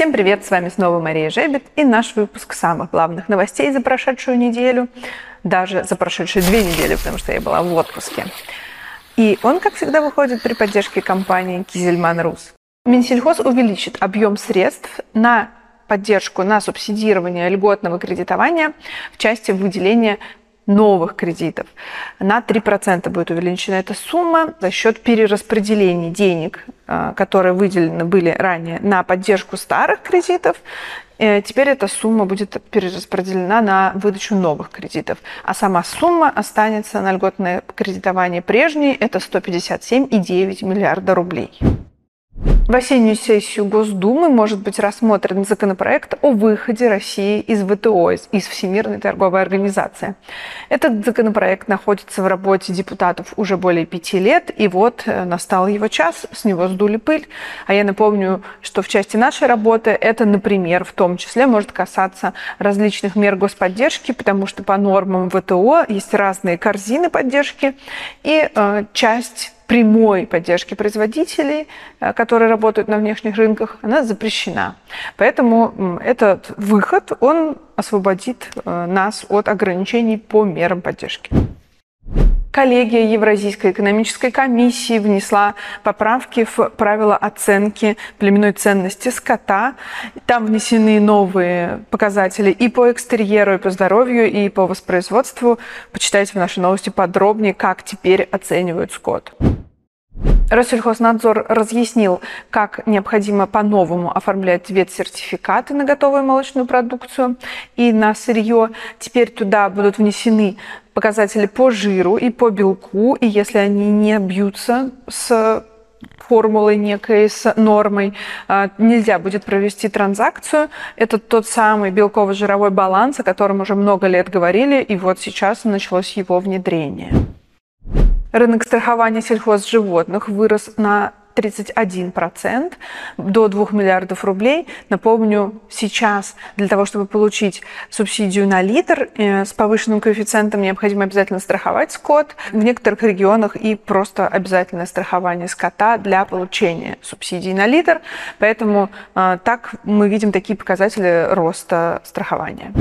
Всем привет, с вами снова Мария Жебет и наш выпуск самых главных новостей за прошедшую неделю, даже за прошедшие две недели, потому что я была в отпуске. И он, как всегда, выходит при поддержке компании Кизельман Рус. Минсельхоз увеличит объем средств на поддержку, на субсидирование льготного кредитования в части выделения новых кредитов. На 3% будет увеличена эта сумма за счет перераспределения денег, э, которые выделены были ранее на поддержку старых кредитов. Э, теперь эта сумма будет перераспределена на выдачу новых кредитов. А сама сумма останется на льготное кредитование прежней. Это 157,9 миллиарда рублей. В осеннюю сессию Госдумы может быть рассмотрен законопроект о выходе России из ВТО, из Всемирной торговой организации. Этот законопроект находится в работе депутатов уже более пяти лет, и вот э, настал его час, с него сдули пыль. А я напомню, что в части нашей работы это, например, в том числе может касаться различных мер господдержки, потому что по нормам ВТО есть разные корзины поддержки, и э, часть прямой поддержки производителей, э, которые работают на внешних рынках, она запрещена. Поэтому этот выход, он освободит э, нас от ограничений по мерам поддержки. Коллегия Евразийской экономической комиссии внесла поправки в правила оценки племенной ценности скота. Там внесены новые показатели и по экстерьеру, и по здоровью, и по воспроизводству. Почитайте в нашей новости подробнее, как теперь оценивают скот. Россельхознадзор разъяснил, как необходимо по-новому оформлять ветсертификаты на готовую молочную продукцию и на сырье. Теперь туда будут внесены показатели по жиру и по белку, и если они не бьются с формулой некой, с нормой, а, нельзя будет провести транзакцию. Это тот самый белково-жировой баланс, о котором уже много лет говорили, и вот сейчас началось его внедрение. Рынок страхования сельхозживотных вырос на 31% до 2 миллиардов рублей. Напомню, сейчас для того, чтобы получить субсидию на литр э, с повышенным коэффициентом, необходимо обязательно страховать скот. В некоторых регионах и просто обязательное страхование скота для получения субсидий на литр. Поэтому э, так мы видим такие показатели роста страхования.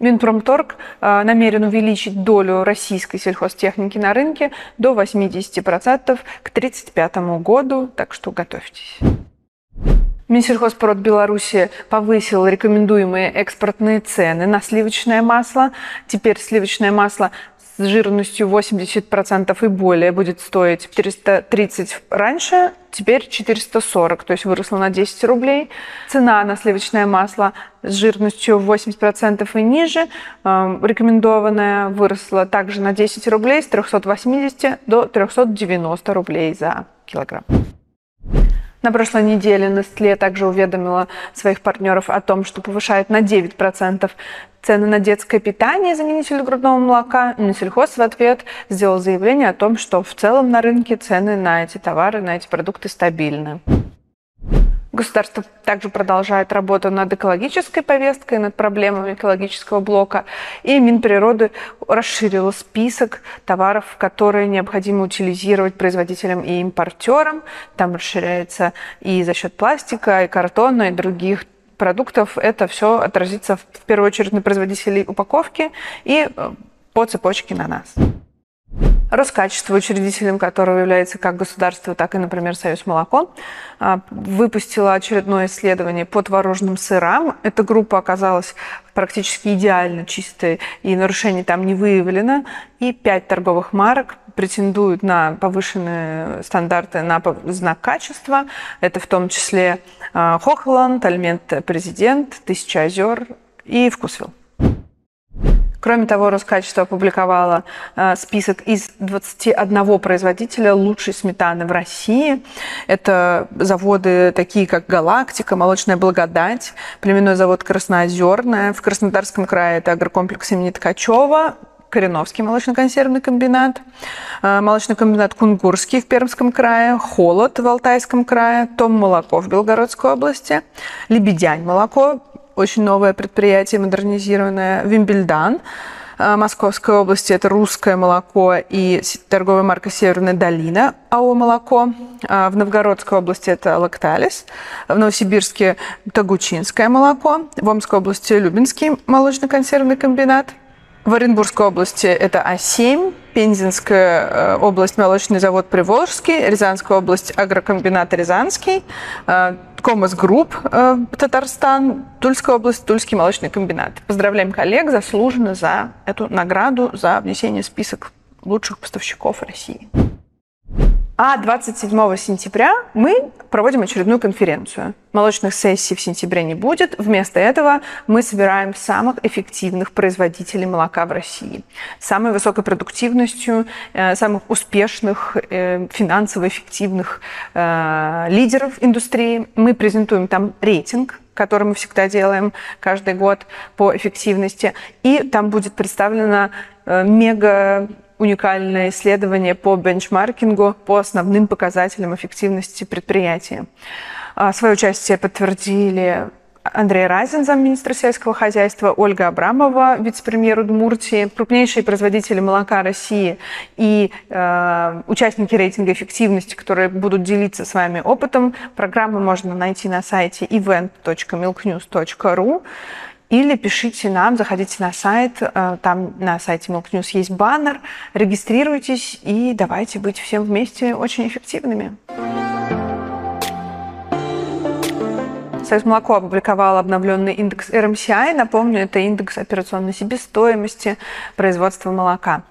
Минпромторг э, намерен увеличить долю российской сельхозтехники на рынке до 80% к 1935 году, так что готовьтесь. Минсельхозпрод Беларуси повысил рекомендуемые экспортные цены на сливочное масло. Теперь сливочное масло с жирностью 80% и более будет стоить 430 раньше, теперь 440, то есть выросла на 10 рублей. Цена на сливочное масло с жирностью 80% и ниже, э, рекомендованная, выросла также на 10 рублей с 380 до 390 рублей за килограмм. На прошлой неделе Nestle также уведомила своих партнеров о том, что повышает на 9% цены на детское питание заменитель грудного молока. Минсельхоз в ответ сделал заявление о том, что в целом на рынке цены на эти товары, на эти продукты стабильны. Государство также продолжает работу над экологической повесткой, над проблемами экологического блока. И Минприроды расширило список товаров, которые необходимо утилизировать производителям и импортерам. Там расширяется и за счет пластика, и картона, и других продуктов. Это все отразится в первую очередь на производителей упаковки и э, по цепочке на нас. Роскачество, учредителем которого является как государство, так и, например, Союз молоко, а, выпустила очередное исследование по творожным сырам. Эта группа оказалась практически идеально чистой, и нарушений там не выявлено. И пять торговых марок претендуют на повышенные стандарты на знак качества. Это в том числе а, Хохланд, Альмент Президент, Тысяча озер и Вкусвилл. Кроме того, Роскачество опубликовало э, список из 21 производителя лучшей сметаны в России. Это заводы такие, как «Галактика», «Молочная благодать», племенной завод «Красноозерная». В Краснодарском крае это агрокомплекс имени Ткачева, Кореновский молочно-консервный комбинат, э, молочный комбинат Кунгурский в Пермском крае, Холод в Алтайском крае, Том молоко в Белгородской области, Лебедянь молоко очень новое предприятие, модернизированное, Вимбельдан, э, Московской области это русское молоко и торговая марка «Северная долина» АО «Молоко». В Новгородской области это «Лакталис». В Новосибирске Тагучинское молоко. В Омской области Любинский молочно-консервный комбинат. В Оренбургской области это А7, Пензенская э, область молочный завод Приволжский, Рязанская область агрокомбинат Рязанский, э, Комос Групп э, Татарстан, Тульская область Тульский молочный комбинат. Поздравляем коллег заслуженно за эту награду, за внесение в список лучших поставщиков России. А 27 сентября мы проводим очередную конференцию. Молочных сессий в сентябре не будет. Вместо этого мы собираем самых эффективных производителей молока в России. С самой высокой продуктивностью, э, самых успешных, э, финансово эффективных э, лидеров индустрии. Мы презентуем там рейтинг который мы всегда делаем каждый год по эффективности. И там будет представлена мега уникальное исследование по бенчмаркингу по основным показателям эффективности предприятия. А, свое участие подтвердили Андрей Разин, замминистра сельского хозяйства, Ольга Абрамова, вице-премьер Удмуртии, крупнейшие производители молока России и э, участники рейтинга эффективности, которые будут делиться с вами опытом. Программу можно найти на сайте event.milknews.ru. Или пишите нам, заходите на сайт, э, там на сайте Milk News есть баннер, регистрируйтесь и давайте быть всем вместе очень эффективными. Союз молоко опубликовал обновленный индекс RMCI. Напомню, это индекс операционной себестоимости производства молока.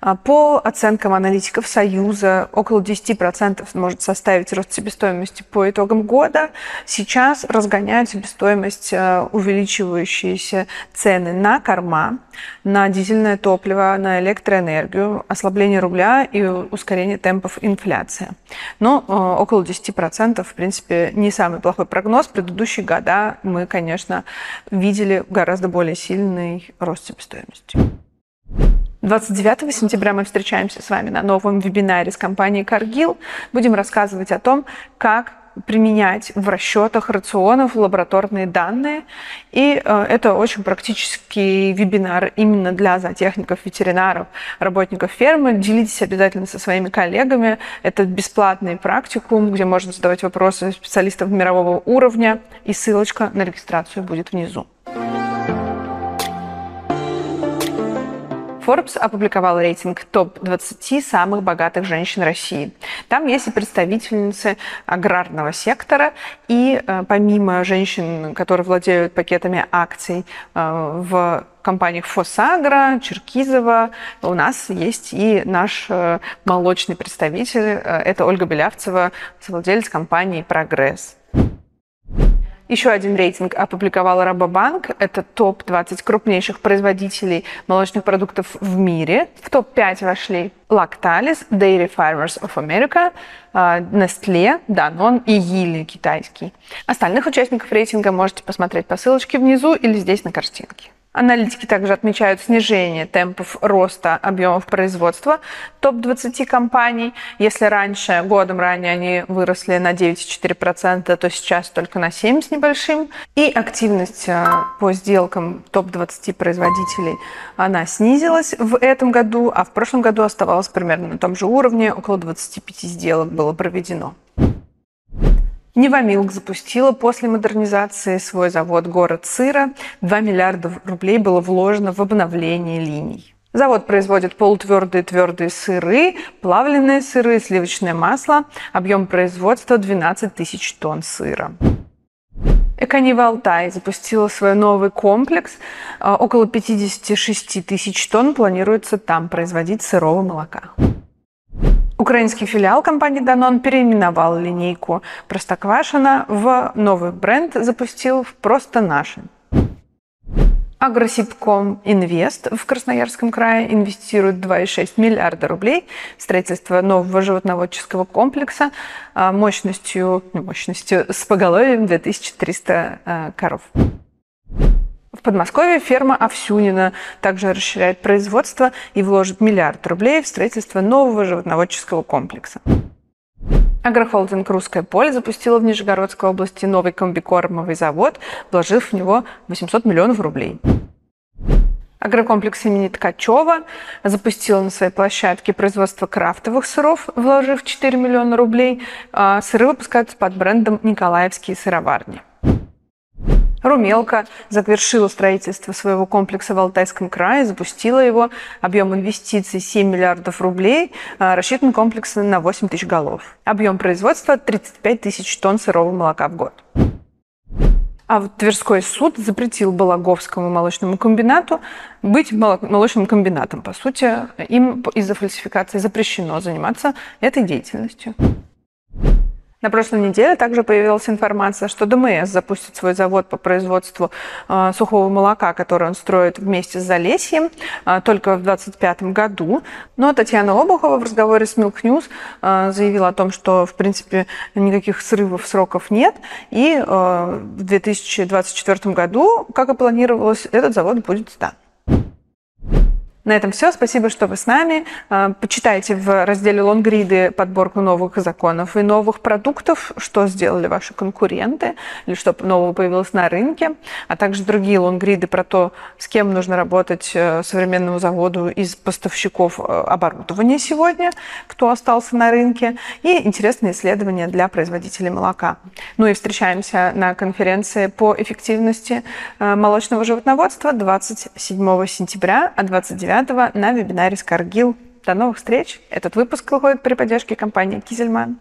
А, по оценкам аналитиков Союза, около 10% может составить рост себестоимости по итогам года. Сейчас разгоняют себестоимость а, увеличивающиеся цены на корма, на дизельное топливо, на электроэнергию, ослабление рубля и ускорение темпов инфляции. Но а, около 10% в принципе не самый плохой прогноз. Предыдущие года мы, конечно, видели гораздо более сильный рост себестоимости. 29 сентября мы встречаемся с вами на новом вебинаре с компанией Cargill. Будем рассказывать о том, как применять в расчетах рационов лабораторные данные. И э, это очень практический вебинар именно для зоотехников, ветеринаров, работников фермы. Делитесь обязательно со своими коллегами. Это бесплатный практикум, где можно задавать вопросы специалистов мирового уровня. И ссылочка на регистрацию будет внизу. Forbes опубликовал рейтинг топ-20 самых богатых женщин России. Там есть и представительницы аграрного сектора, и э, помимо женщин, которые владеют пакетами акций э, в компаниях Фосагра, Черкизова. У нас есть и наш э, молочный представитель, это Ольга Белявцева, совладелец компании «Прогресс». Еще один рейтинг опубликовала Рабобанк. Это топ-20 крупнейших производителей молочных продуктов в мире. В топ-5 вошли Lactalis, Dairy Farmers of America, а, Nestle, Danone и Yili китайский. Остальных участников рейтинга можете посмотреть по ссылочке внизу или здесь на картинке. Аналитики также отмечают снижение темпов роста объемов производства топ-20 компаний. Если раньше, годом ранее они выросли на 9,4%, то сейчас только на 7 с небольшим. И активность э, по сделкам топ-20 производителей, она снизилась в этом году, а в прошлом году оставалась примерно на том же уровне, около 25 сделок было проведено. Невамилк запустила после модернизации свой завод «Город сыра». 2 миллиарда рублей было вложено в обновление линий. Завод производит полутвердые твердые сыры, плавленые сыры, сливочное масло. Объем производства 12 тысяч тонн сыра. Эконива Алтай запустила свой новый комплекс. Около 56 тысяч тонн планируется там производить сырого молока. Украинский филиал компании Danone переименовал линейку Простоквашино в новый бренд, запустил в «Просто наши». Агросибком Инвест в Красноярском крае инвестирует 2,6 миллиарда рублей в строительство нового животноводческого комплекса а, мощностью, мощностью с поголовьем 2300 а, коров. В Подмосковье ферма Овсюнина также расширяет производство и вложит миллиард рублей в строительство нового животноводческого комплекса. Агрохолдинг «Русское поле» запустила в Нижегородской области новый комбикормовый завод, вложив в него 800 миллионов рублей. Агрокомплекс имени Ткачева запустил на своей площадке производство крафтовых сыров, вложив 4 миллиона рублей. А сыры выпускаются под брендом «Николаевские сыроварни». Румелка завершила строительство своего комплекса в Алтайском крае, запустила его. Объем инвестиций 7 миллиардов рублей, а рассчитан комплекс на 8 тысяч голов. Объем производства 35 тысяч тонн сырого молока в год. А вот Тверской суд запретил Балаговскому молочному комбинату быть молочным комбинатом. По сути, им из-за фальсификации запрещено заниматься этой деятельностью. На прошлой неделе также появилась информация, что ДМС запустит свой завод по производству э, сухого молока, который он строит вместе с Залесьем, э, только в 2025 году. Но Татьяна Обухова в разговоре с Milk News э, заявила о том, что, в принципе, никаких срывов сроков нет. И в 2024 году, как и планировалось, этот завод будет сдан. На этом все. Спасибо, что вы с нами. А, почитайте в разделе лонгриды подборку новых законов и новых продуктов, что сделали ваши конкуренты или что нового появилось на рынке, а также другие лонгриды про то, с кем нужно работать э, современному заводу из поставщиков э, оборудования сегодня, кто остался на рынке, и интересные исследования для производителей молока. Ну и встречаемся на конференции по эффективности э, молочного животноводства 27 сентября, а 29 на вебинаре Скаргил. До новых встреч! Этот выпуск выходит при поддержке компании Кизельман.